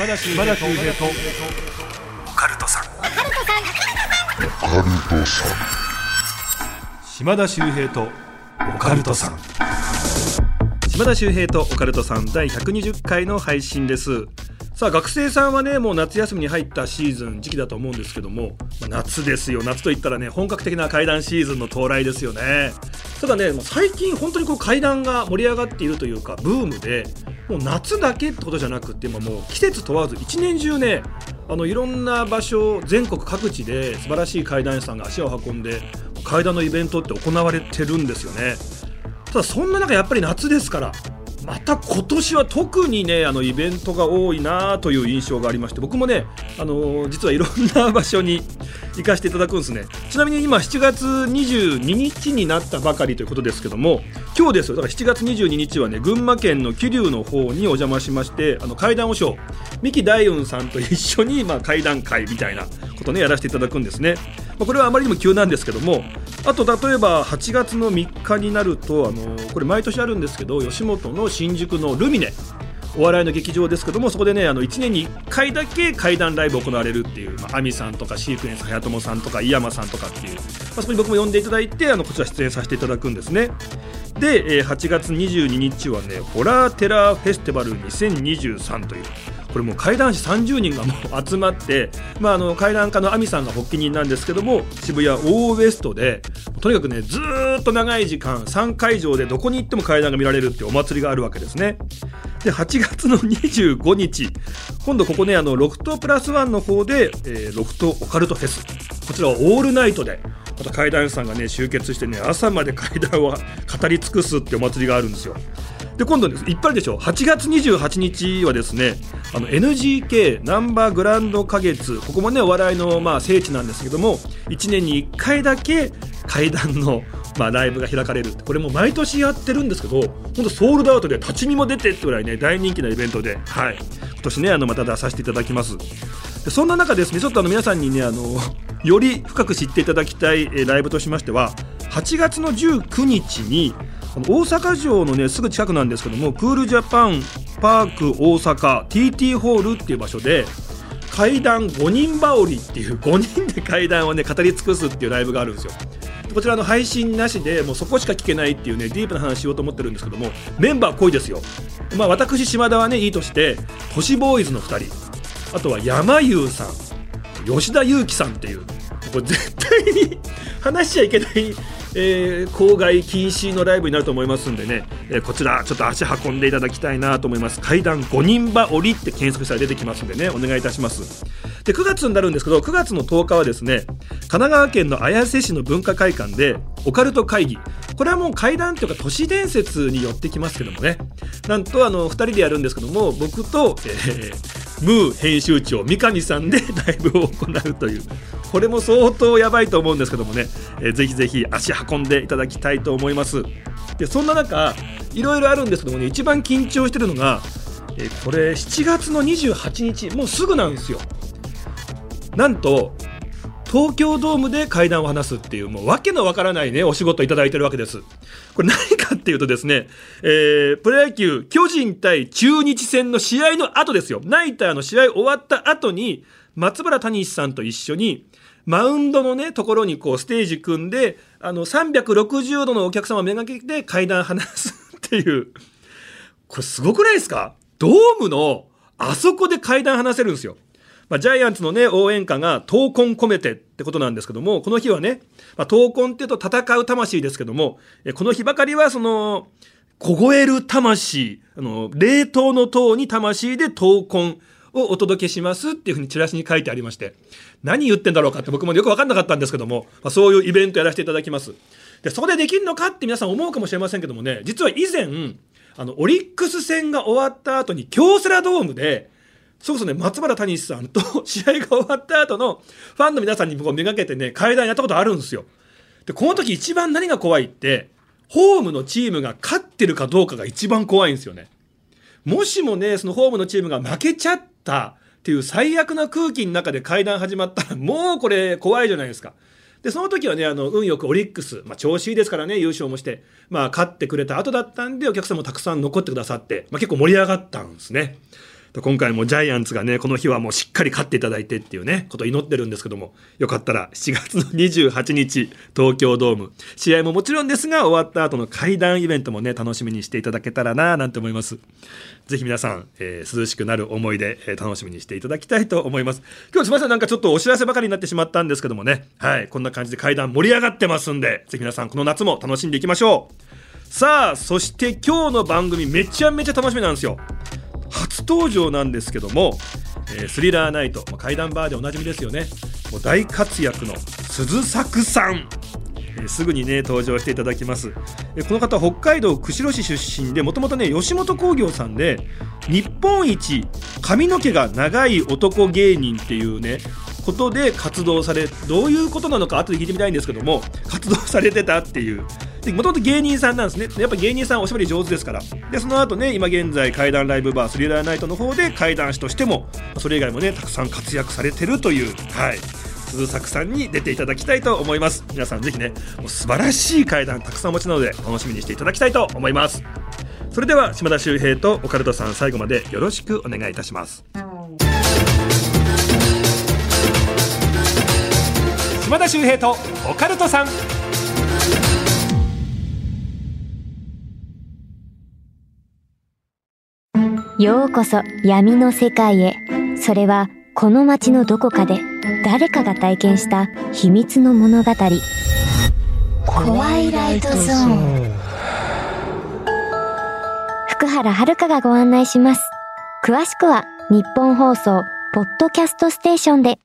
島田秀平とオカルトさん島田秀平とオカルトさん島田秀平とオカルトさん第120回の配信ですさあ学生さんはねもう夏休みに入ったシーズン時期だと思うんですけども、まあ夏ですよ夏といったらね本格的な怪談シーズンの到来ですよねただね最近本当にこう怪談が盛り上がっているというかブームでもう夏だけってことじゃなくって今もう季節問わず一年中ねあのいろんな場所全国各地で素晴らしい怪談屋さんが足を運んで怪談のイベントって行われてるんですよね。ただそんな中やっぱり夏ですからまた今年は特にねあのイベントが多いなという印象がありまして僕もねあの実はいろんな場所に行かせていただくんですね。ちなみに今7月22日になったばかりということですけども今日ですよ。だから7月22日はね群馬県の桐生の方にお邪魔しましてあの階段和尚三木大雲さんと一緒に、まあ、階段会みたいなことねやらせていただくんですね、まあ、これはあまりにも急なんですけどもあと例えば8月の3日になるとあのこれ毎年あるんですけど吉本の新宿のルミネ。お笑いの劇場ですけどもそこでねあの1年に1回だけ怪談ライブ行われるっていう、まあ、アミさんとかシークエンス早友さんとか井山さんとかっていう、まあ、そこに僕も呼んでいただいてあのこちら出演させていただくんですね。で、え8月22日はねホラーテラーフェスティバル2023というこれもう怪談師30人がもう集まって、まあ、あの怪談家の亜美さんが発起人なんですけども渋谷オーウエストでとにかくねずっと長い時間3会場でどこに行っても怪談が見られるっていうお祭りがあるわけですね。で8月の25日今度ここねあのロフトプラスワンの方で、えーロフトオカルトフェス。こちらはオールナイトでまた怪談師さんがね集結してね朝まで怪談を語り尽くすってお祭りがあるんですよ。で今度です。いっぱいあるでしょ。8月28日はですねあの NGK ナンバーグランド花月。ここもねお笑いのまあ聖地なんですけども1年に1回だけ怪談のまあライブが開かれる。これも毎年やってるんですけど本当ソールドアウトで立ち見も出てってぐらいね大人気なイベントで。はい。今年ねあのまた出させていただきます。でそんな中ですねちょっとあの皆さんにねあのより深く知っていただきたい、ライブとしましては8月の19日に大阪城のねすぐ近くなんですけどもクールジャパンパーク大阪 TT ホールっていう場所で怪談5人羽織っていう5人で怪談をね語り尽くすっていうライブがあるんですよ。こちらの配信なしでもうそこしか聞けないっていうねディープな話しようと思ってるんですけどもメンバー濃いですよ。まあ私島田はねいいとして都市ボーイズの2人。あとは山優さん吉田裕樹さんっていう。これ絶対に話しちゃいけない、えー公害禁止のライブになると思いますんでね、えーこちらちょっと足運んでいただきたいなと思います。階段5人羽織って検索したら出てきますんでね。お願いいたします。で9月になるんですけど9月の10日はですね神奈川県の綾瀬市の文化会館でオカルト会議。これはもう怪談というか都市伝説によってきますけどもね。なんとあの2人でやるんですけども僕と、えームー編集長三上さんで ライブを行うという。これも相当やばいと思うんですけどもね、えーぜひぜひ足運んでいただきたいと思います。でそんな中いろいろあるんですけどもね一番緊張してるのが、えーこれ7月の28日。もうすぐなんですよ。なんと東京ドームで会談を話すっていうもうわけのわからないねお仕事いただいてるわけです。これ何かっていうとですね、えープロ野球巨人対中日戦の試合の後ですよ。ナイターの試合終わった後に松原谷さんと一緒にマウンドのねところにこうステージ組んであの360度のお客様をめがけて会談話すっていう。これすごくないですか？ドームのあそこで階段話せるんですよ。まあ、ジャイアンツのね、応援歌が闘魂込めてってことなんですけども、この日はね、まあ、闘魂っていうと戦う魂ですけども、えこの日ばかりはその、凍える魂、あの、冷凍の塔に魂で闘魂をお届けしますっていうふうにチラシに書いてありまして、何言ってんだろうかって僕もよく分かんなかったんですけども、まあ、そういうイベントやらせていただきます。で、そこでできるのかって皆さん思うかもしれませんけどもね、実は以前、あの、オリックス戦が終わった後に京セラドームで、それこそね、松原谷さんと 試合が終わった後のファンの皆さんに僕をめがけてね、階段やったことあるんですよ。で、この時一番何が怖いって、ホームのチームが勝ってるかどうかが一番怖いんですよね。もしもね、そのホームのチームが負けちゃったっていう最悪な空気の中で会談始まったら、もうこれ怖いじゃないですか。で、その時はね、あの、運よくオリックス、まあ調子いいですからね、優勝もして、まあ勝ってくれた後だったんで、お客さんもたくさん残ってくださって、まあ結構盛り上がったんですね。今回もジャイアンツがね、この日はもうしっかり勝っていただいてっていうね、ことを祈ってるんですけども、よかったら7月の28日、東京ドーム、試合ももちろんですが、終わった後の会談イベントもね、楽しみにしていただけたらな、なんて思います。ぜひ皆さん、えー、涼しくなる思い出、えー、楽しみにしていただきたいと思います。今日すみません、なんかちょっとお知らせばかりになってしまったんですけどもね、はい、こんな感じで会談盛り上がってますんで、ぜひ皆さんこの夏も楽しんでいきましょう。さあ、そして今日の番組めちゃめちゃ楽しみなんですよ。初登場なんですけども、えー、スリラーナイト、まあ、怪談バーでおなじみですよね。もう大活躍の鈴作さん、え、すぐにね登場していただきます、え、この方北海道釧路市出身でもともとね吉本興業さんで日本一髪の毛が長い男芸人っていうねことで活動されどういうことなのか後で聞いてみたいんですけども活動されてたっていうもともと芸人さんなんですね。やっぱ芸人さんおしゃべり上手ですから。でその後ね今現在怪談ライブバースリーラーナイトの方で怪談師としてもそれ以外もねたくさん活躍されてるというはい。鈴作さんに出ていただきたいと思います。皆さんぜひねもう素晴らしい怪談たくさんお持ちなので楽しみにしていただきたいと思います。それでは島田秀平とオカルトさん最後までよろしくお願いいたします。島田秀平とオカルトさん。ようこそ闇の世界へ。それはこの街のどこかで誰かが体験した秘密の物語。怖いライトゾーン。福原遥がご案内します。詳しくは日本放送ポッドキャストステーションで。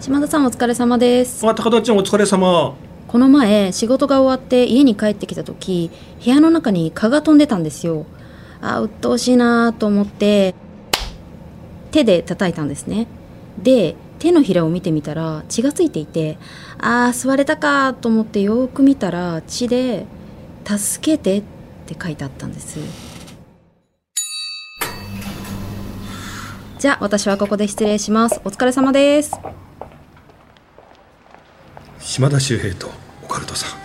島田さんお疲れ様です。あ高田ちゃんお疲れ様この前仕事が終わって家に帰ってきた時部屋の中に蚊が飛んでたんですよ。あ鬱陶しいなと思って手で叩いたんですね。で手のひらを見てみたら血がついていてああ吸われたかと思ってよく見たら血で「助けて」って書いてあったんです。じゃあ私はここで失礼します。お疲れ様です。島田秀平とオカルトさん。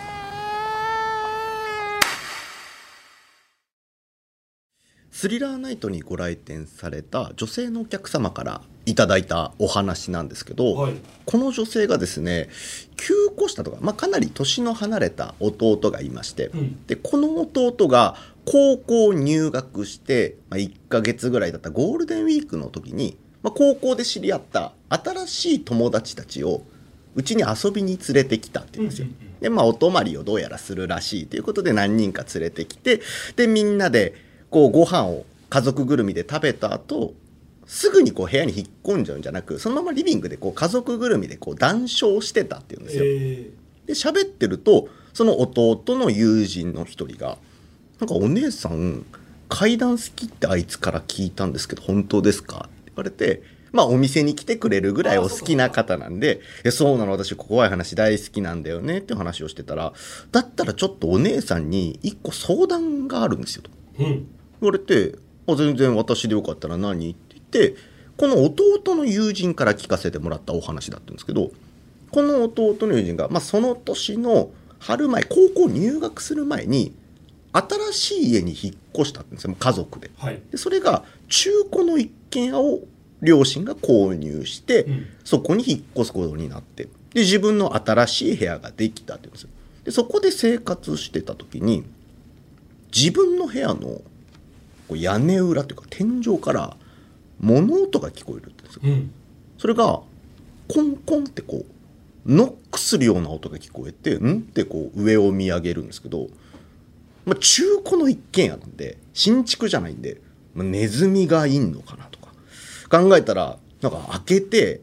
スリラーナイトにご来店された女性のお客様からいただいたお話なんですけど、はい、この女性がですね9個下とか、まあ、かなり年の離れた弟がいまして、うん、でこの弟が高校入学して、まあ、1ヶ月ぐらいだったゴールデンウィークの時に、まあ、高校で知り合った新しい友達たちをうちに遊びに連れてきたって言うんですよ。でまあお泊まりをどうやらするらしいということで何人か連れてきてでみんなでこうご飯を家族ぐるみで食べた後すぐにこう部屋に引っ込んじゃうんじゃなくそのままリビングでこう家族ぐるみでこう談笑してたっていうんですよ。で喋ってるとその弟の友人の一人が「なんかお姉さん階段好きってあいつから聞いたんですけど本当ですか?」って言われてまあお店に来てくれるぐらいお好きな方なんで、えそうなの私怖い話大好きなんだよねって話をしてたら、だったらちょっとお姉さんに一個相談があるんですよと。うん、言われて、あ全然私でよかったら何？って言って、この弟の友人から聞かせてもらったお話だったんですけど、この弟の友人が、まあ、その年の春前、高校入学する前に、新しい家に引っ越したんですよ、家族で。はい、でそれが中古の一軒家を両親が購入して、うん、そこに引っ越すことになってで自分の新しい部屋ができたって言うんですよ。でそこで生活してた時に自分の部屋の屋根裏というか天井から物音が聞こえるんですよ、うん、それがコンコンってこうノックするような音が聞こえてんってこう上を見上げるんですけど、まあ、中古の一軒家なんで新築じゃないんで、まあ、ネズミがいんのかなと考えたらなんか開けて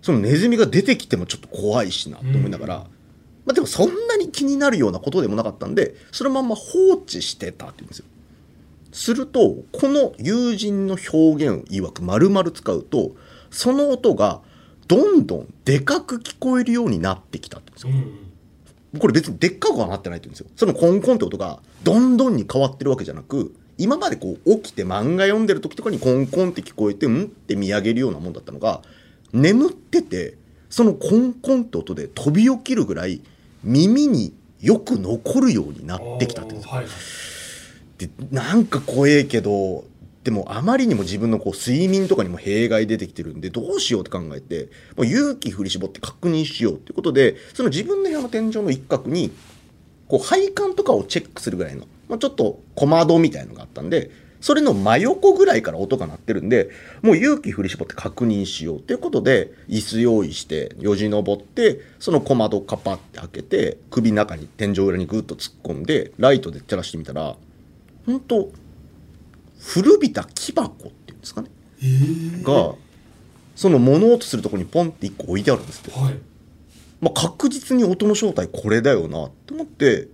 そのネズミが出てきてもちょっと怖いしなと思いながら、うん、まあ、でもそんなに気になるようなことでもなかったんでそのまま放置してたって言うんですよ。するとこの友人の表現曰く丸々使うとその音がどんどんでかく聞こえるようになってきたって言うんですよ。うん、これ別にでっかくはなってないって言うんですよ。そのコンコンって音がどんどんに変わってるわけじゃなく今までこう起きて漫画読んでる時とかにコンコンって聞こえてんって見上げるようなもんだったのが眠っててそのコンコンって音で飛び起きるぐらい耳によく残るようになってきたって、はい、でなんか怖えけどでもあまりにも自分のこう睡眠とかにも弊害出てきてるんでどうしようって考えてもう勇気振り絞って確認しようっていうことでその自分の部屋の天井の一角にこう配管とかをチェックするぐらいの、まあ、ちょっと小窓みたいのがあったんでそれの真横ぐらいから音が鳴ってるんでもう勇気振り絞って確認しようっていうことで椅子用意してよじ登ってその小窓カパって開けて首の中に天井裏にグッと突っ込んでライトで照らしてみたら本当古びた木箱っていうんですかね？がその物音するところにポンって1個置いてあるんですって、はい。まあ、確実に音の正体これだよなって思って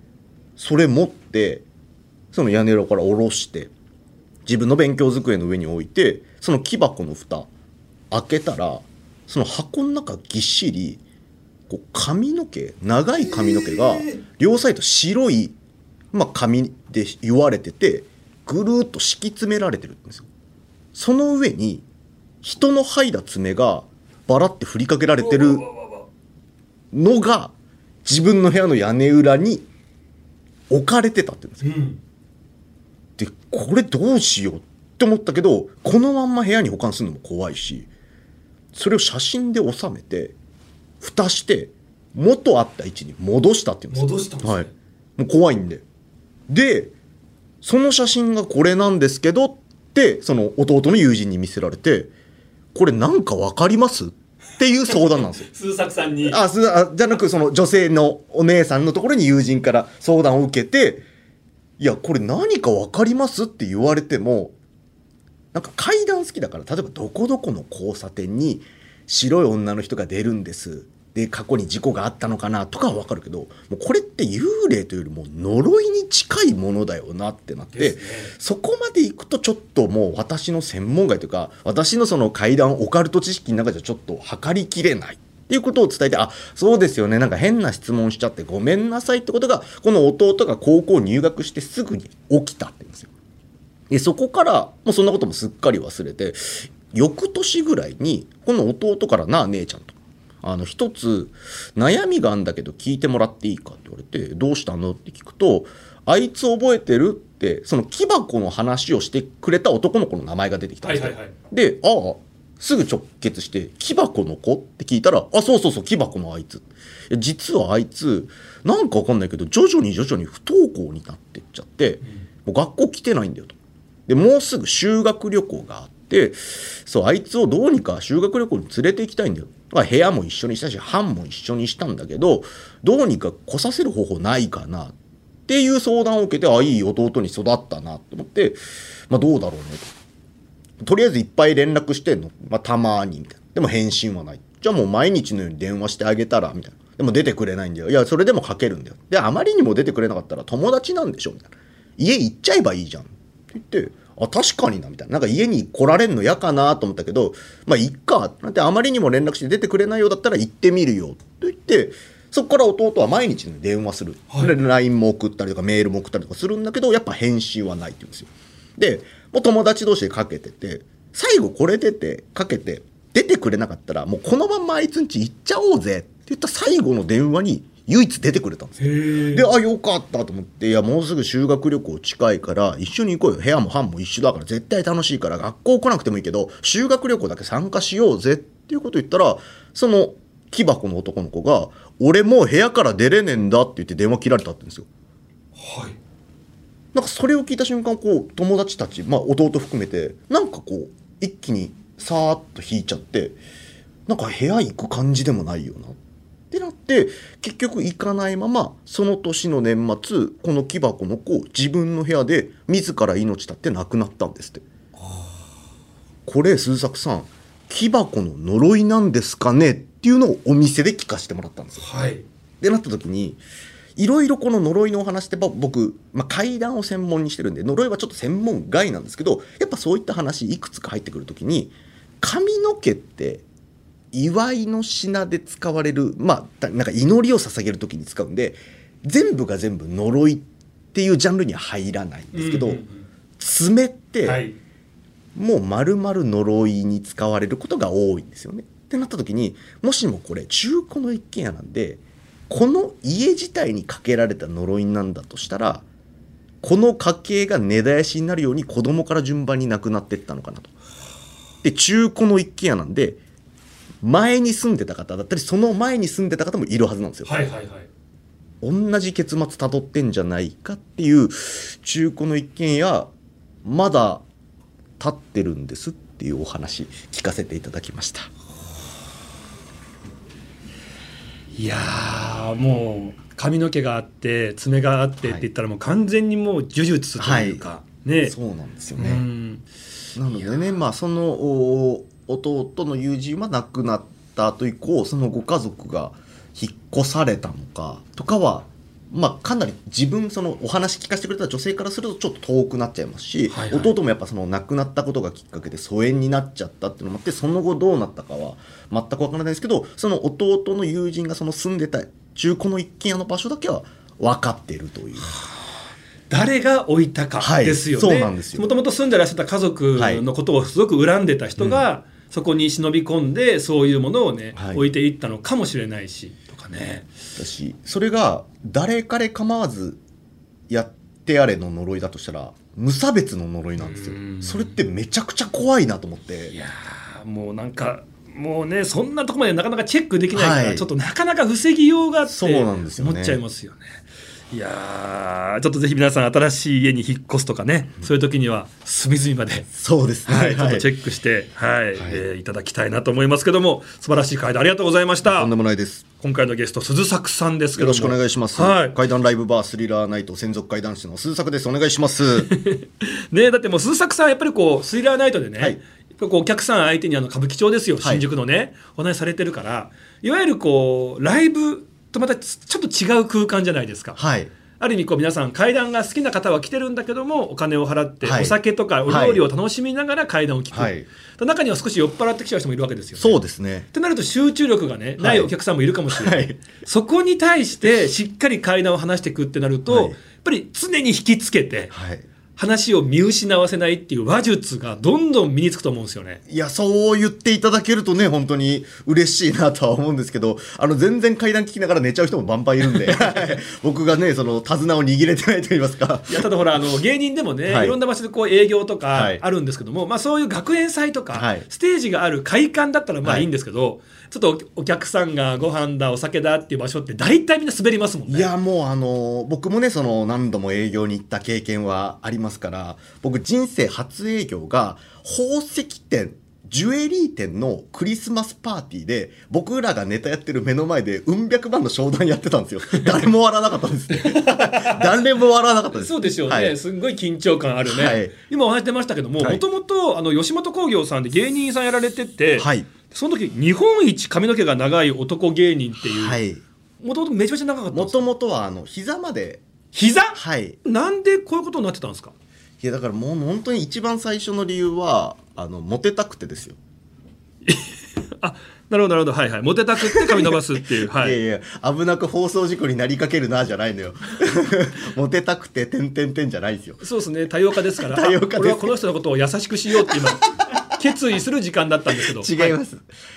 それ持ってその屋根裏から下ろして自分の勉強机の上に置いてその木箱の蓋開けたらその箱の中ぎっしりこう髪の毛長い髪の毛が両サイド白い、まあ、紙で言われててぐるーっと敷き詰められてるんですよ。その上に人の剥いだ爪がバラって振りかけられてるのが自分の部屋の屋根裏に置かれてたって言うんですよ。うんでこれどうしようって思ったけどこのまんま部屋に保管するのも怖いしそれを写真で収めて蓋して元あった位置に戻したっていうんですよ。戻したんですね。はい、もう怖いんで。でその写真がこれなんですけどってその弟の友人に見せられてこれなんかわかりますっていう相談なんですよ。鈴作さんに。あすあじゃなくその女性のお姉さんのところに友人から相談を受けていやこれ何か分かりますって言われてもなんか階段好きだから例えばどこどこの交差点に白い女の人が出るんです。で過去に事故があったのかなとかは分かるけどもうこれって幽霊というよりも呪いに近いものだよなってなって、ね。そこまで行くとちょっともう私の専門外というか私のその怪談オカルト知識の中じゃちょっと測りきれないっていうことを伝えてあそうですよねなんか変な質問しちゃってごめんなさいってことがこの弟が高校入学してすぐに起きたって言うんですよ。でそこからもうそんなこともすっかり忘れて翌年ぐらいにこの弟からなあ姉ちゃんと。あの一つ悩みがあんだけど聞いてもらっていいかって言われてどうしたのって聞くとあいつ覚えてるってその木箱の話をしてくれた男の子の名前が出てきたんですよ。はいはいはいで、ああ、すぐ直結して、木箱の子？って聞いたら、あ、そうそうそう、木箱のあいつ。実はあいつ、なんかわかんないけど、徐々に徐々に不登校になってっちゃって、もう学校来てないんだよと。で、もうすぐ修学旅行があって、そう、あいつをどうにか修学旅行に連れて行きたいんだよ。まあ部屋も一緒にしたし、班も一緒にしたんだけど、どうにか来させる方法ないかなっていう相談を受けて、あ、いい弟に育ったなと思って、まあどうだろうねと。とりあえずいっぱい連絡してんの。まあ、たまに、みたいな。でも返信はない。じゃあもう毎日のように電話してあげたら、みたいな。でも出てくれないんだよ。いや、それでもかけるんだよ。で、あまりにも出てくれなかったら友達なんでしょみたいな。家行っちゃえばいいじゃん。って言って、あ、確かにな、みたいな。なんか家に来られんの嫌かなと思ったけど、まあ、いっか。なんてあまりにも連絡して出てくれないようだったら行ってみるよ。と言って、そこから弟は毎日電話する。はいで LINE も送ったりとかメールも送ったりとかするんだけど、やっぱ返信はないって言うんですよ。で、もう友達同士でかけてて、最後これ出て、かけて、出てくれなかったら、もうこのまんまあいつんち行っちゃおうぜって言った最後の電話に唯一出てくれたんですよ。で、あ、よかったと思って、いや、もうすぐ修学旅行近いから、一緒に行こうよ。部屋も班も一緒だから、絶対楽しいから、学校来なくてもいいけど、修学旅行だけ参加しようぜっていうこと言ったら、その木箱の男の子が、俺もう部屋から出れねえんだって言って電話切られたって言うんですよ。はいなんかそれを聞いた瞬間こう友達たち、まあ、弟含めてなんかこう一気にさーっと引いちゃってなんか部屋行く感じでもないよな。ってなって結局行かないままその年の年末この木箱の子自分の部屋で自ら命絶って亡くなったんですって。これ鈴作さん木箱の呪いなんですかね？っていうのをお店で聞かせてもらったんですよ。はい。ってなった時にいろいろこの呪いのお話ってば僕、まあ、怪談を専門にしてるんで呪いはちょっと専門外なんですけどやっぱそういった話いくつか入ってくる時に髪の毛って祝いの品で使われるまあたなんか祈りを捧げる時に使うんで全部が全部呪いっていうジャンルには入らないんですけど、うんうん爪って、もう丸々呪いに使われることが多いんですよね。ってなった時にもしもこれ中古の一軒家なんでこの家自体にかけられた呪いなんだとしたらこの家系が根絶やしになるように子供から順番に亡くなっていったのかなと。で中古の一軒家なんで前に住んでた方だったりその前に住んでた方もいるはずなんですよ。はいはいはい同じ結末たどってんじゃないかっていう中古の一軒家まだ立ってるんですっていうお話聞かせていただきました。いやーもう髪の毛があって爪があってって言ったらもう完全にもう呪術というか、ね。そうなんですようね。ん。なのでね、まあ、そのお弟の友人は亡くなった後以降そのご家族が引っ越されたのかとかは、まあ、かなり自分そのお話聞かせてくれた女性からするとちょっと遠くなっちゃいますし、はいはい。弟もやっぱその亡くなったことがきっかけで疎遠になっちゃったっていうのもあってその後どうなったかは全くわからないですけどその弟の友人がその住んでた中古の一軒家の場所だけは分かっているという。誰が置いたかはい。ですよね、もともと住んでらっしゃった家族のことをすごく恨んでた人が、そこに忍び込んでそういうものをね、はい。置いていったのかもしれないし。とかね。だしそれが誰彼構わずやってやれの呪いだとしたら無差別の呪いなんですよ。うん。それってめちゃくちゃ怖いなと思って。いやーもうなんかもうねそんなとこまでなかなかチェックできないから、はい。ちょっとなかなか防ぎようがあってそうなんですよね。思っちゃいますよね。いやーちょっとぜひ皆さん新しい家に引っ越すとかね、そういう時には隅々まで、そうですね。はいちょっとチェェックして、はいえーいただきたいなと思いますけども素晴らしい回答ありがとうございました。とんでもないです。今回のゲスト鈴作さんですけども。よろしくお願いします、はい。怪談ライブバースリラーナイト専属怪談師の鈴作です。お願いします。ねだってもう鈴作さんやっぱりこうスリラーナイトでね、はい。お客さん相手にあの歌舞伎町ですよ新宿のね、お話しされてるからいわゆるこうライブとまたちょっと違う空間じゃないですか。はい。ある意味こう皆さん階段が好きな方は来てるんだけどもお金を払ってはい。お酒とかお料理を楽しみながら階段を聞く、はい。中には少し酔っ払ってきちゃう人もいるわけですよね。そうですね。ってなると集中力がねないはいお客さんもいるかもしれない、はい。そこに対してしっかり階段を話していくってなると、はい。やっぱり常に引きつけてはい話を見失わせないっていう話術がどんどん身につくと思うんですよね。いや、そう言っていただけるとね、本当に嬉しいなとは思うんですけど、あの、全然階段聞きながら寝ちゃう人もバンバンいるんで、は い僕がね、その、手綱を握れてないと言いますか。いやただほらあの芸人でもね、はいい、ろんな場所でこう営業とかはいあるんですけども、まあ、そういう学園祭とか、はいステージがある会館だったらまあはいいいんですけど、ちょっとお客さんがご飯だお酒だっていう場所って大体みんな滑りますもんね。いや、もうあの、僕もね、その、何度も営業に行った経験はありますから、僕人生初営業が、宝石店、ジュエリー店のクリスマスパーティーで、僕らがネタやってる目の前で、うん百万の商談やってたんですよ。誰も笑わなかったですね。誰も笑わなかったです。そうでしょうね、はいすんごい緊張感あるね、はい今お話出ましたけどもはいもともと吉本興業さんで芸人さんやられてて、はい。その時日本一髪の毛が長い男芸人っていうはい。もともとめちゃめちゃ長かったもともとは、あの、膝まで、膝？はい。なんでこういうことになってたんですか？いや、だからもう本当に一番最初の理由は、あの、モテたくてですよ。あなるほどなるほどはいはいモテたくって髪伸ばすっていう はいいやいや、危なく放送事故になりかけるな、じゃないのよ。モテたくて、てんてんてんじゃないですよ。そうですね多様化ですから多様化ですあ俺はこの人のことを優しくしようって今決意する時間だったんですけど 違います。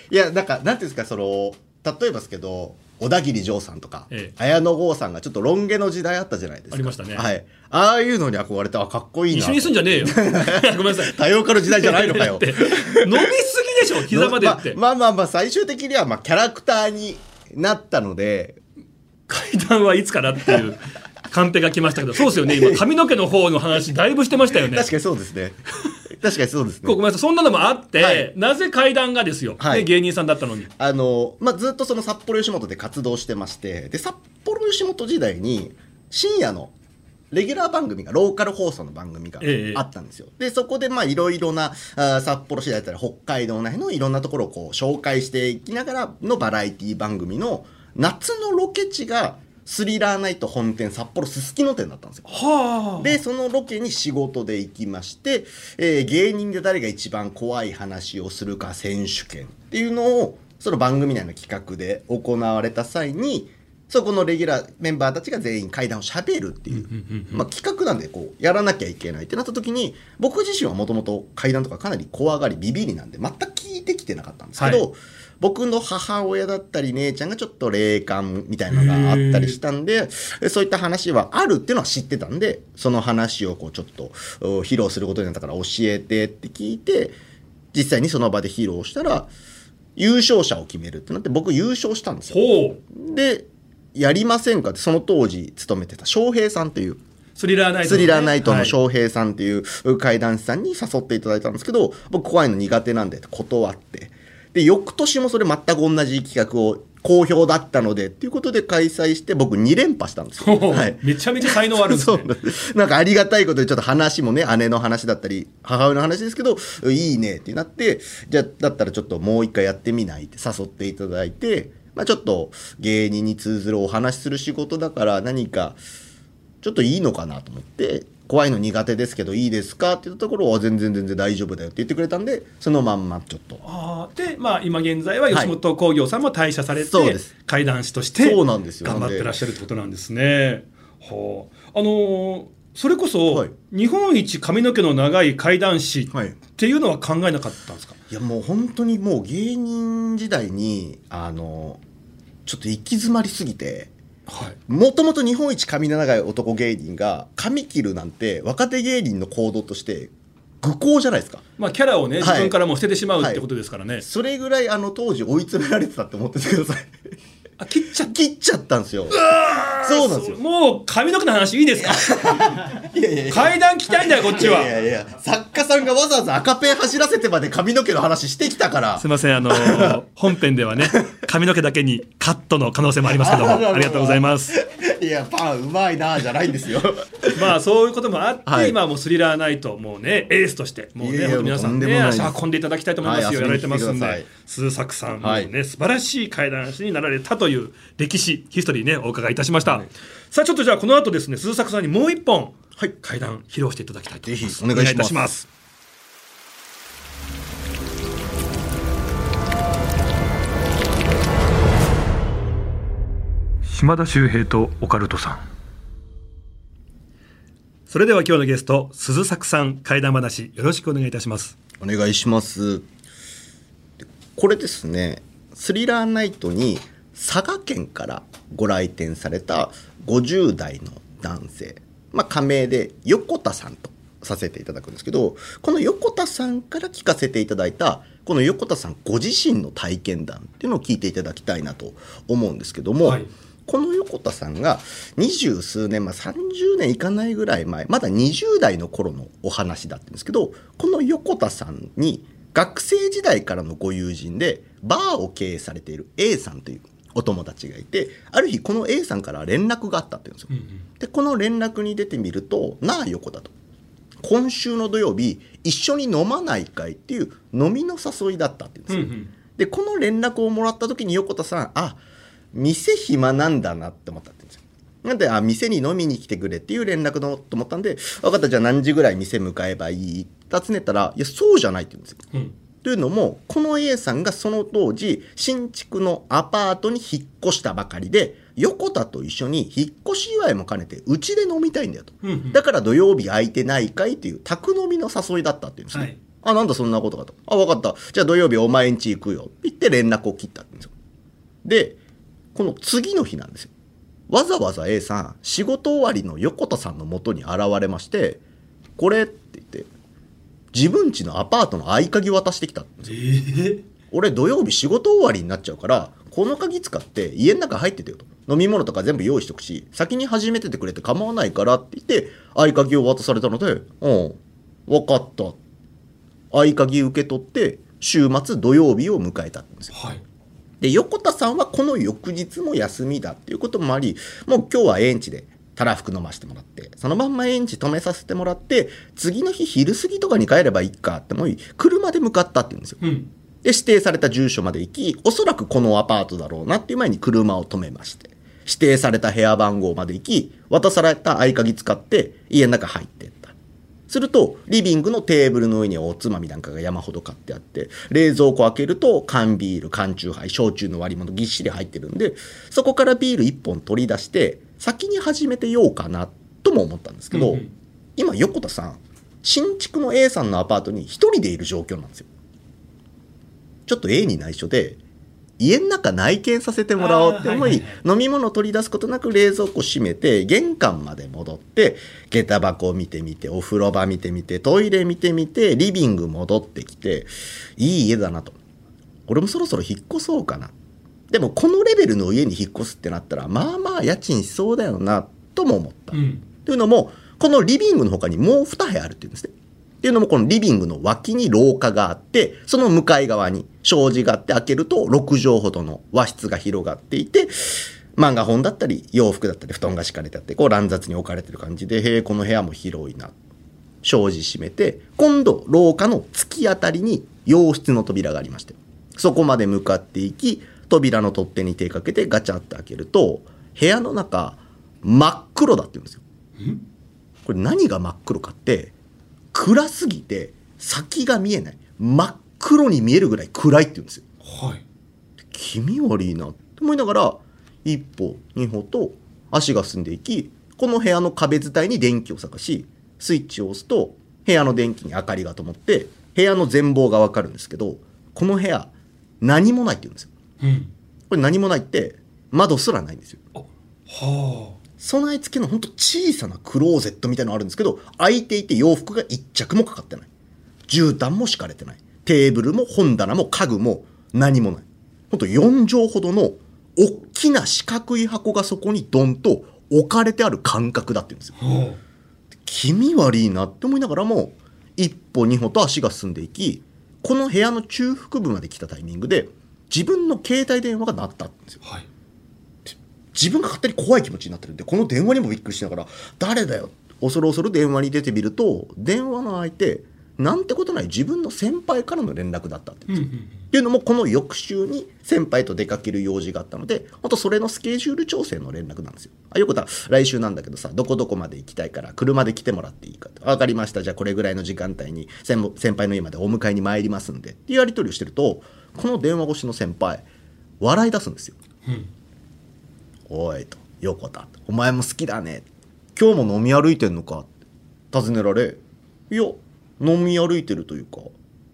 い、や、なんか、なんていうんですか、その、例えばですけど、小田切丈さんとか、ええ綾野剛さんがちょっとロン毛の時代あったじゃないですか。ありましたねはい。ああいうのに憧れて、あ、かっこいいな。一緒に住んじゃねえよ ごめんなさい多様化の時代じゃないのかよ。伸びすぎでしょ膝までって、ままあまあまあ、最終的には、まあ、キャラクターになったので、階段はいつからっていうカンペが来ましたけどそうですよね今髪の毛の方の話だいぶしてましたよね確かにそうですね。確かにそうですね。ごめんなさい。そんなのもあって、はい。なぜ階段がですよ、はい。ね芸人さんだったのに。あの、まあ、ずっとその札幌吉本で活動してまして、で、札幌吉本時代に、深夜のレギュラー番組が、ローカル放送の番組がええ。あったんですよ。で、そこで、まあ、いろいろな、あー札幌市だったり、北海道内のいろんなところをこう、紹介していきながらのバラエティ番組の、夏のロケ地が、スリラーナイト本店札幌すすきの店だったんですよ。はあ。でそのロケに仕事で行きまして、えー芸人で誰が一番怖い話をするか選手権っていうのをその番組内の企画で行われた際にそこのレギュラーメンバーたちが全員会談をしゃべるっていう、まあ、企画なんでこうやらなきゃいけないってなった時に僕自身はもともと会談とかかなり怖がりビビりなんで全く聞いてきてなかったんですけど、はい僕の母親だったり姉ちゃんがちょっと霊感みたいなのがあったりしたんでそういった話はあるっていうのは知ってたんでその話をこうちょっと披露することになったから教えてって聞いて実際にその場で披露したら優勝者を決めるってなって僕優勝したんですよ。でやりませんかってその当時勤めてた翔平さんっていうスリラーナイト、ね、スリラーナイトの翔平さんっていう怪談師さんに誘っていただいたんですけど、僕怖いの苦手なんで断って。で、翌年もそれ全く同じ企画を好評だったのでっていうことで開催して僕2連覇したんですよ。はい、めちゃめちゃ才能あるんですね。なんかありがたいことでちょっと話もね姉の話だったり母親の話ですけどいいねってなってじゃあだったらちょっともう一回やってみないって誘っていただいて、まあ、ちょっと芸人に通ずるお話する仕事だから何かちょっといいのかなと思って怖いの苦手ですけどいいですかって言ったところは全然全然大丈夫だよって言ってくれたんでそのまんまちょっと。あでまあ今現在は吉本興業さんも退社されて、はい、怪談師として頑張ってらっしゃるってことなんですね。はあ。あのーそれこそ、はい、日本一髪の毛の長い怪談師っていうのは考えなかったんですか、はい、いやもう本当にもう芸人時代にあのちょっと行き詰まりすぎてもともと日本一髪の長い男芸人が髪切るなんて若手芸人の行動として愚行じゃないですか。まあキャラをね、自分からも捨ててしまうってことですからね。はい、それぐらいあの当時追い詰められてたって思っててください。あ切っちゃ切っちゃったんですよ。そうなんですよ。もう髪の毛の話いいですか？いやいや階段来たいんだよこっちは。いやいや作家さんがわざわざ赤ペン走らせてまで髪の毛の話してきたから。すみませんあのー、本編ではね髪の毛だけにカットの可能性もありますけども ありがとうございます。いやパンうまいなじゃないんですよ。まあそういうこともあって、はい、今もスリラーナイトもうねエースとしてもうね皆さんね足運んでいただきたいと思いますよ、はい、やられてますんで鈴作さんもね、はい、素晴らしい怪談師になられたという歴史ヒストリーねお伺いいたしました、はい、さあちょっとじゃあこの後ですね鈴作さんにもう一本、はい、階段披露していただきたいと思います。お願いいたします。島田秀平とオカルトさん。それでは今日のゲスト鈴作さん怪談話よろしくお願いいたします。お願いします。これですねスリラーナイトに佐賀県からご来店された50代の男性、まあ、仮名で横田さんとさせていただくんですけどこの横田さんから聞かせていただいたこの横田さんご自身の体験談っていうのを聞いていただきたいなと思うんですけども、はい、この横田さんが二十数年前30年いかないぐらい前まだ20代の頃のお話だったんですけどこの横田さんに学生時代からのご友人でバーを経営されている A さんというお友達がいてある日この A さんから連絡があったって言うんですよ。うんうん、でこの連絡に出てみると「なあ横だ」と。今週の土曜日一緒に飲まないかいっていう飲みの誘いだったって言うんですよ。うんうん、でこの連絡をもらった時に横田さんあ店暇なんだなって思ったって言うんですよ。なんであ店に飲みに来てくれっていう連絡のと思ったんで分かったじゃあ何時ぐらい店向かえばいい？尋ねたらいやそうじゃないって言うんですよ。うんというのもこの A さんがその当時新築のアパートに引っ越したばかりで横田と一緒に引っ越し祝いも兼ねてうちで飲みたいんだよと、うんうん、だから土曜日空いてないかいっていう宅飲みの誘いだったっていうんですね、はい、あなんだそんなことかと。あ分かった。じゃあ土曜日お前んち行くよって言って連絡を切ったんですよ。でこの次の日なんですよ。わざわざ A さん仕事終わりの横田さんのもとに現れましてこれって言って自分家のアパートの合鍵渡してきたんですよ、えー、俺土曜日仕事終わりになっちゃうからこの鍵使って家の中入っててよと。飲み物とか全部用意しとくし先に始めててくれて構わないからって言って合鍵を渡されたのでうん。分かった。合鍵受け取って週末土曜日を迎えたんですよ、はい、で横田さんはこの翌日も休みだっていうこともありもう今日は園地でたらふく飲ませてもらってそのまんま園児止めさせてもらって次の日昼過ぎとかに帰ればいいかってもう車で向かったって言うんですよ、うん、で指定された住所まで行きおそらくこのアパートだろうなっていう前に車を止めまして指定された部屋番号まで行き渡された合鍵使って家の中入ってった。するとリビングのテーブルの上におつまみなんかが山ほど買ってあって冷蔵庫開けると缶ビール缶チューハイ焼酎の割り物ぎっしり入ってるんでそこからビール1本取り出して先に始めてようかなとも思ったんですけど、うんうん、今横田さん新築の A さんのアパートに1人でいる状況なんですよ。ちょっと A に内緒で家の中内見させてもらおうって思い、あーはいはい。飲み物取り出すことなく冷蔵庫閉めて玄関まで戻って下駄箱を見てみてお風呂場見てみてトイレ見てみてリビング戻ってきていい家だなと。俺もそろそろ引っ越そうかなでもこのレベルの家に引っ越すってなったらまあまあ家賃しそうだよなとも思った、うん。というのもこのリビングの他にもう2部屋あるっていうんですね。っていうのもこのリビングの脇に廊下があってその向かい側に障子があって開けると6畳ほどの和室が広がっていて漫画本だったり洋服だったり布団が敷かれてあってこう乱雑に置かれてる感じでへえこの部屋も広いな。障子閉めて今度廊下の突き当たりに洋室の扉がありましてそこまで向かっていき扉の取っ手に手かけてガチャって開けると部屋の中真っ黒だって言うんですよ。これ何が真っ黒かって暗すぎて先が見えない。真っ黒に見えるぐらい暗いって言うんですよ。はい。気味悪いなって思いながら一歩二歩と足が進んでいきこの部屋の壁伝いに電気を探しスイッチを押すと部屋の電気に明かりが灯って部屋の全貌がわかるんですけどこの部屋何もないって言うんですようん。これ何もないって窓すらないんですよ。は備え付けのほんと小さなクローゼットみたいなのあるんですけど開いていて洋服が一着もかかってない。絨毯も敷かれてない。テーブルも本棚も家具も何もない。ほんと4畳ほどの大きな四角い箱がそこにドンと置かれてある感覚だって言うんですよ。気味悪いなって思いながらも一歩二歩と足が進んでいきこの部屋の中腹部まで来たタイミングで自分の携帯電話が鳴ったんですよ。あはい。自分が勝手に怖い気持ちになってるんでこの電話にもびっくりしながら誰だよ。恐る恐る電話に出てみると電話の相手なんてことない自分の先輩からの連絡だったって。うんうんっていうのもこの翌週に先輩と出かける用事があったので本当それのスケジュール調整の連絡なんですよ。あよくたら来週なんだけどさどこどこまで行きたいから車で来てもらっていいかと。分かりました。じゃあこれぐらいの時間帯に先先輩の家までお迎えに参りますんで。っていうやり取りをしてるとこの電話越しの先輩笑い出すんですよ。うん。おいと横田。お前も好きだね。今日も飲み歩いてんのか？尋ねられいや飲み歩いてるというか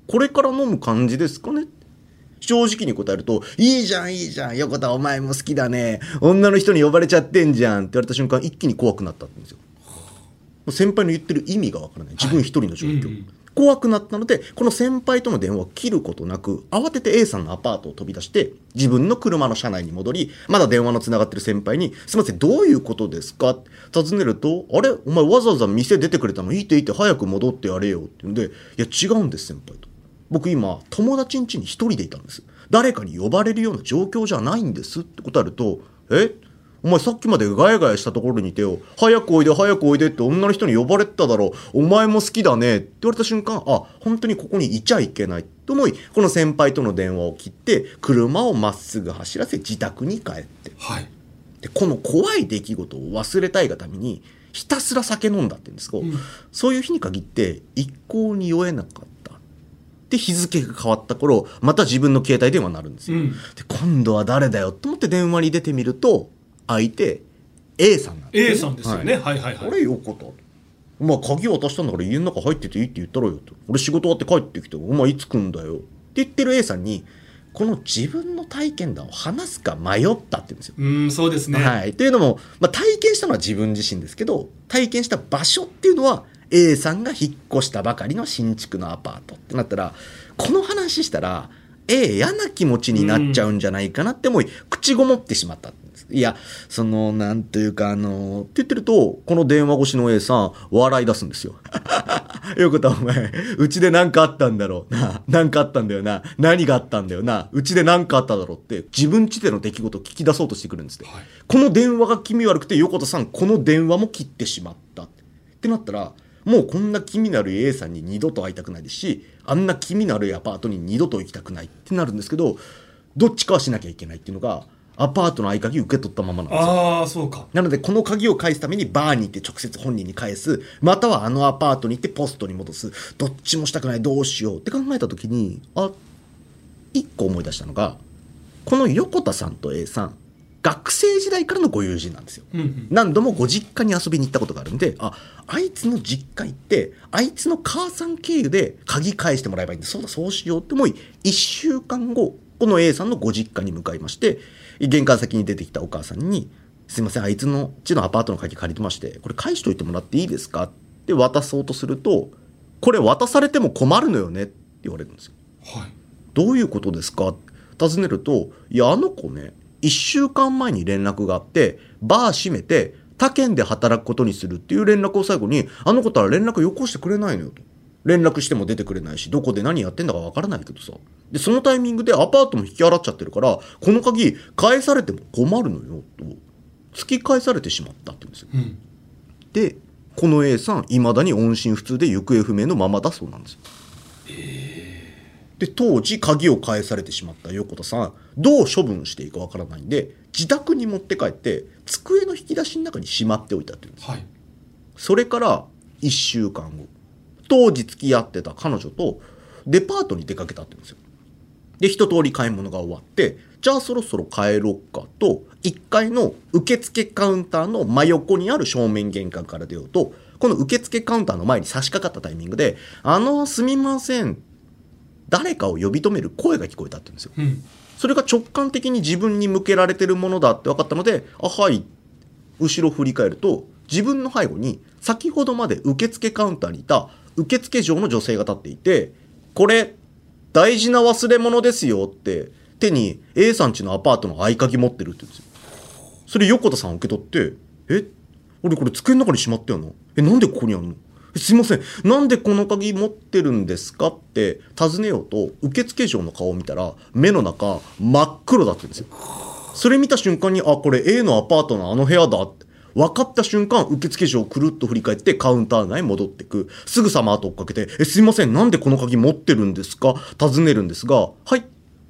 これから飲む感じですかね？正直に答えると「いいじゃんいいじゃん。横田お前も好きだね。女の人に呼ばれちゃってんじゃん」って言われた瞬間一気に怖くなったんですよ。先輩の言ってる意味がわからない。自分一人の状況、うんうん怖くなったのでこの先輩との電話を切ることなく慌てて A さんのアパートを飛び出して自分の車の車内に戻りまだ電話のつながってる先輩に「すいませんどういうことですか?」って尋ねると「あれ？お前わざわざ店出てくれたのいいっていいって早く戻ってやれよ」って言うんで「いや違うんです先輩」と。僕今友達ん家に一人でいたんです誰かに呼ばれるような状況じゃないんですって答えると「え？お前さっきまでガヤガヤしたところにいてよ。早くおいで早くおいでって女の人に呼ばれてただろ。お前も好きだね。って言われた瞬間あ本当にここにいちゃいけない。と思いこの先輩との電話を切って車をまっすぐ走らせ自宅に帰って。はい。でこの怖い出来事を忘れたいがためにひたすら酒飲んだって言うんですけど、うん。そういう日に限って一向に酔えなかった。で日付が変わった頃また自分の携帯電話になるんですよ、うん。で今度は誰だよ？と思って電話に出てみると相手 A さんなんです、A さんですよね。はい。はいはいあれ横田。お前鍵渡したんだから家の中入ってていいって言ったろよと。俺仕事終わって帰ってきてお前いつ来んだよ。って言ってる A さんにこの自分の体験談を話すか迷ったって言うんですよ。うんそうですね。はい、というのも、まあ、体験したのは自分自身ですけど体験した場所っていうのは A さんが引っ越したばかりの新築のアパートってなったらこの話したら A 嫌な気持ちになっちゃうんじゃないかなって思い、口ごもってしまったんです。いやそのなんというかあのって言ってるとこの電話越しの A さん笑い出すんですよ。よくたお前うちで何かあったんだろう。な何かあったんだよ。な何があったんだよ。なうちで何かあっただろうって自分家での出来事を聞き出そうとしてくるんですね、はい。この電話が気味悪くて横田さんこの電話も切ってしまった。ってなったらもうこんな気味のある A さんに二度と会いたくないですしあんな気味のあるアパートに二度と行きたくないってなるんですけどどっちかはしなきゃいけないっていうのがアパートの合鍵受け取ったままなんですよ。ああそうか。なのでこの鍵を返すためにバーに行って直接本人に返すまたはあのアパートに行ってポストに戻すどっちもしたくないどうしようって考えた時にあ一個思い出したのがこの横田さんと A さん学生時代からのご友人なんですよ。うんうん何度もご実家に遊びに行ったことがあるんでああいつの実家行ってあいつの母さん経由で鍵返してもらえばいいんだそうだそうしようって思い1週間後この A さんのご実家に向かいまして玄関先に出てきたお母さんに「すいませんあいつの家のアパートの鍵借りてましてこれ返しといてもらっていいですか?」って渡そうとすると「これ渡されても困るのよね」って言われるんですよ。はいどういうことですか尋ねると、いや、あの子ね、1週間前に連絡があって、バー閉めて、他県で働くことにするっていう連絡を最後に、あの子たら連絡よこしてくれないのよと。連絡しても出てくれないし、どこで何やってんだかわからないけどさ。で、そのタイミングでアパートも引き払っちゃってるから、この鍵返されても困るのよ、と。突き返されてしまったって言うんですよ。うんで、この A さん、未だに音信不通で行方不明のままだそうなんですよ。で当時鍵を返されてしまった横田さんどう処分していいかわからないんで自宅に持って帰って机の引き出しの中にしまっておいたっていうんです。はい。それから1週間後当時付き合ってた彼女とデパートに出かけたって言うんですよ。で一通り買い物が終わってじゃあそろそろ帰ろっかと1階の受付カウンターの真横にある正面玄関から出ようとこの受付カウンターの前に差し掛かったタイミングで「あのすみません誰かを呼び止める声が聞こえたって言うんですようんそれが直感的に自分に向けられてるものだって分かったので、あ、はい。後ろ振り返ると、自分の背後に先ほどまで受付カウンターにいた受付嬢の女性が立っていて、これ、大事な忘れ物ですよって、手に A さん家のアパートの合鍵持ってるって言うんですよ。それ横田さん受け取って、え？俺これ机の中にしまったよな。え、なんでここにあるの？えすいません。なんでこの鍵持ってるんですかって尋ねようと、受付嬢の顔を見たら、目の中真っ黒だったんですよ。それ見た瞬間に、あ、これ A のアパートのあの部屋だって。分かった瞬間、受付嬢をくるっと振り返ってカウンター内に戻ってく。すぐさま後追っかけて、え、すいません。なんでこの鍵持ってるんですか？尋ねるんですが、はい。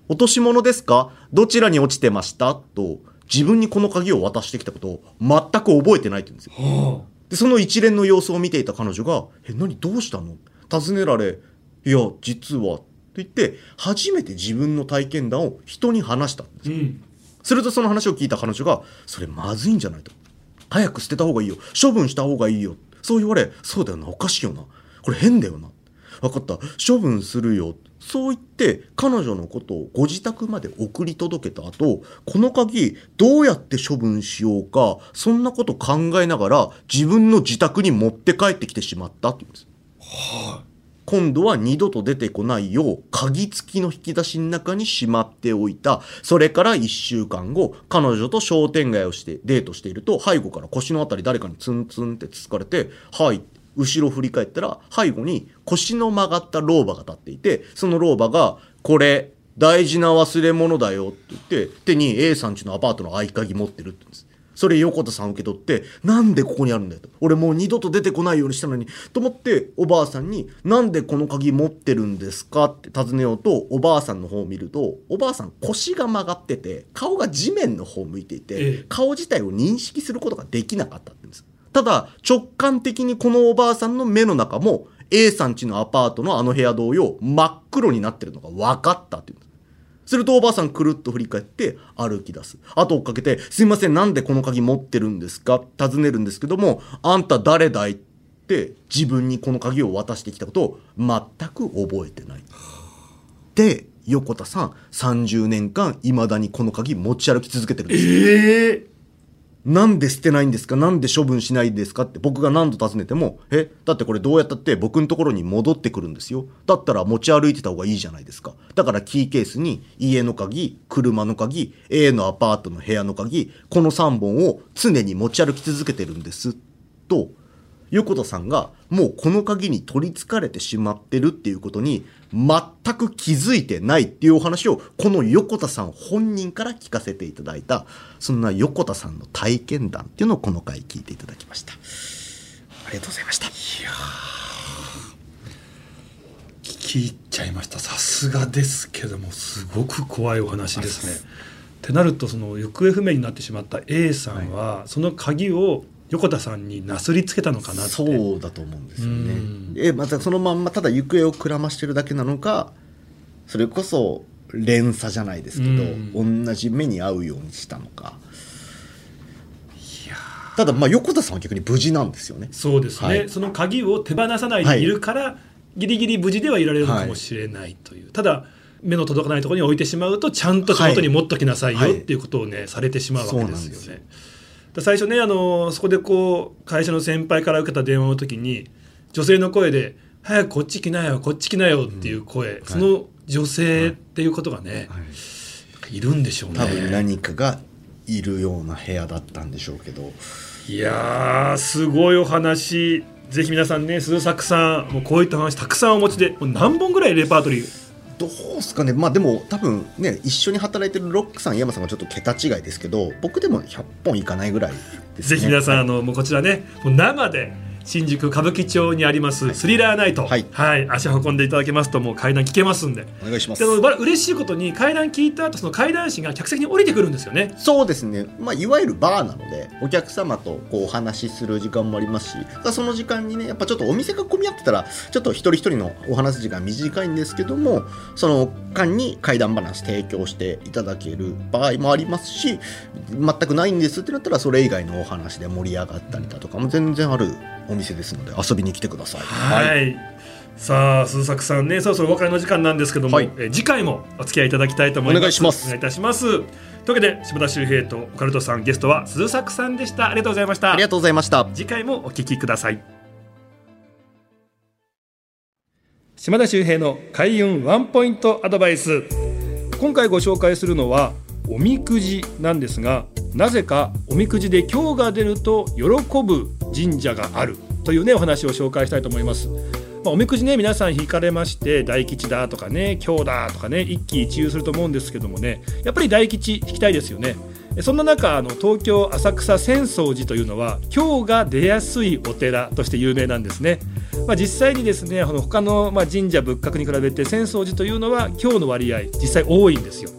落とし物ですか？どちらに落ちてました？と、自分にこの鍵を渡してきたことを全く覚えてないって言うんですよ。はで、その一連の様子を見ていた彼女が、え、何？どうしたの？尋ねられ、いや、実は、と言って、初めて自分の体験談を人に話したんですあうんするとその話を聞いた彼女が、それまずいんじゃないと。早く捨てた方がいいよ。処分した方がいいよ。そう言われ、そうだよな、おかしいよな。これ変だよな。分かった、処分するよ。そう言って、彼女のことをご自宅まで送り届けた後、この鍵、どうやって処分しようか、そんなこと考えながら、自分の自宅に持って帰ってきてしまったって言うんです。今度は二度と出てこないよう鍵付きの引き出しの中にしまっておいた。それから一週間後、彼女と商店街をしてデートしていると、背後から腰のあたり誰かにツンツンってつつかれて、はい。後ろ振り返ったら、背後に腰の曲がった老婆が立っていて、その老婆が、これ、大事な忘れ物だよって言って、手に A さん家のアパートの合鍵持ってるって言うんです。それ横田さん受け取って、なんでここにあるんだよと。俺もう二度と出てこないようにしたのに。と思って、おばあさんに、なんでこの鍵持ってるんですかって尋ねようと、おばあさんの方を見ると、おばあさん腰が曲がってて、顔が地面の方を向いていて、ええ顔自体を認識することができなかったって言うんです。ただ、直感的にこのおばあさんの目の中も、A さん家のアパートのあの部屋同様、真っ黒になってるのが分かったって言うんです。するとおばあさんくるっと振り返って歩き出す。後追っかけて、すいません、なんでこの鍵持ってるんですか？尋ねるんですけども、あんた誰だいって自分にこの鍵を渡してきたことを全く覚えてない。で、横田さん、30年間、未だにこの鍵持ち歩き続けてるんです。ええなんで捨てないんですか？なんで処分しないんですか？って僕が何度尋ねても、え、だってこれどうやったって僕のところに戻ってくるんですよ。だったら持ち歩いてた方がいいじゃないですか。だからキーケースに家の鍵、車の鍵、A のアパートの部屋の鍵、この3本を常に持ち歩き続けてるんです。と、横田さんがもうこの鍵に取り憑かれてしまってるっていうことに全く気づいてないっていうお話をこの横田さん本人から聞かせていただいたそんな横田さんの体験談っていうのをこの回聞いていただきました。ありがとうございました。聞き入っちゃいました。さすがですけどもすごく怖いお話ですね。ってなるとその行方不明になってしまった A さんは、その鍵を横田さんになすりつけたのかなそうだと思うんですようん。ねえまたそのまんまただ行方をくらましてるだけなのかそれこそ連鎖じゃないですけど、同じ目に遭うようにしたのか。いやただまあ横田さんは逆に無事なんですよね。そうですね、はい。その鍵を手放さないでいるから、ギリギリ無事ではいられるのかもしれないという、ただ目の届かないところに置いてしまうとちゃんと手元に持っときなさいよ、はいっていうことをねされてしまうわけですよね。で最初ねあのそこでこう会社の先輩から受けた電話の時に女性の声で「早くこっち来なよこっち来なよ」っていう声、その女性っていうことがね、い、るんでしょうね。多分何かがいるような部屋だったんでしょうけど。いやーすごいお話。ぜひ皆さんね鈴作さんもうこういった話たくさんお持ちでもう何本ぐらいレパートリーどうすかね。まあでも多分ね一緒に働いてるロックさん山さんがちょっと桁違いですけど僕でも100本いかないぐらいです、ね、ぜひ皆さん、はいあのもうこちらねもう生で新宿歌舞伎町にありますスリラーナイト、はい。足運んでいただけますともう階段聞けますんで。お願いします。で嬉しいことに階段聞いた後その階段師が客席に降りてくるんですよね。そうですね、まあ、いわゆるバーなのでお客様とこうお話しする時間もありますしその時間にねやっぱちょっとお店が混み合ってたらちょっと一人一人のお話す時間短いんですけどもその間に怪談話提供していただける場合もありますし全くないんですってなったらそれ以外のお話で盛り上がったりだとかも全然あるお店ですので遊びに来てください。はい、さあ鈴作さんねそろそろお別れの時間なんですけども、はい。え次回もお付き合いいただきたいと思います。お願いします。お願いいたします。というわけで島田秀平とオカルトさんゲストは鈴作さんでした。ありがとうございました。ありがとうございました。次回もお聞きください。島田秀平の開運ワンポイントアドバイス。今回ご紹介するのはおみくじなんですがなぜかおみくじで今日が出ると喜ぶ神社があるというねお話を紹介したいと思います。まあ、おみくじね皆さん引かれまして大吉だとかね今日だとかね一喜一憂すると思うんですけどもねやっぱり大吉引きたいですよね。そんな中あの東京浅草浅草寺というのは今日が出やすいお寺として有名なんですね、まあ、実際にですねあの他のま神社仏閣に比べて浅草寺というのは今日の割合実際多いんですよ。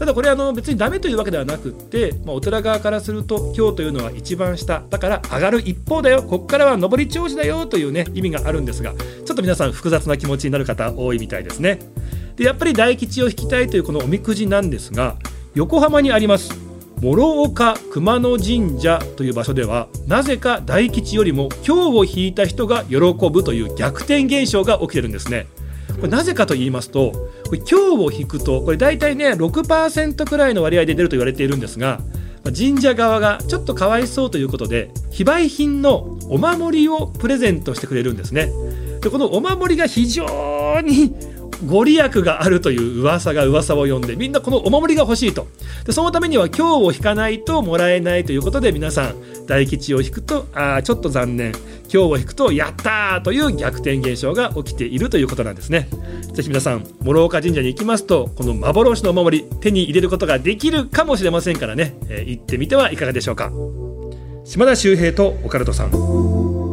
ただこれあの別にダメというわけではなくって、まあ、お寺側からすると今日というのは一番下。だから上がる一方だよ。ここからは上り調子だよというね意味があるんですがちょっと皆さん複雑な気持ちになる方多いみたいですね。でやっぱり大吉を引きたいというこのおみくじなんですが横浜にあります諸岡熊野神社という場所ではなぜか大吉よりも今日を引いた人が喜ぶという逆転現象が起きてるんですね。これなぜかと言いますとこれ今日を引くとこれ大体ね6%くらいの割合で出ると言われているんですが神社側がちょっとかわいそうということで非売品のお守りをプレゼントしてくれるんですね。でこのお守りが非常にご利益があるという噂が噂を呼んでみんなこのお守りが欲しいと。でそのためには今日を引かないともらえないということで皆さん大吉を引くとあーちょっと残念。今日を引くとやったーという逆転現象が起きているということなんですね。ぜひ皆さん諸岡神社に行きますとこの幻のお守り手に入れることができるかもしれませんからね、えー行ってみてはいかがでしょうか。島田秀平とオカルトさん。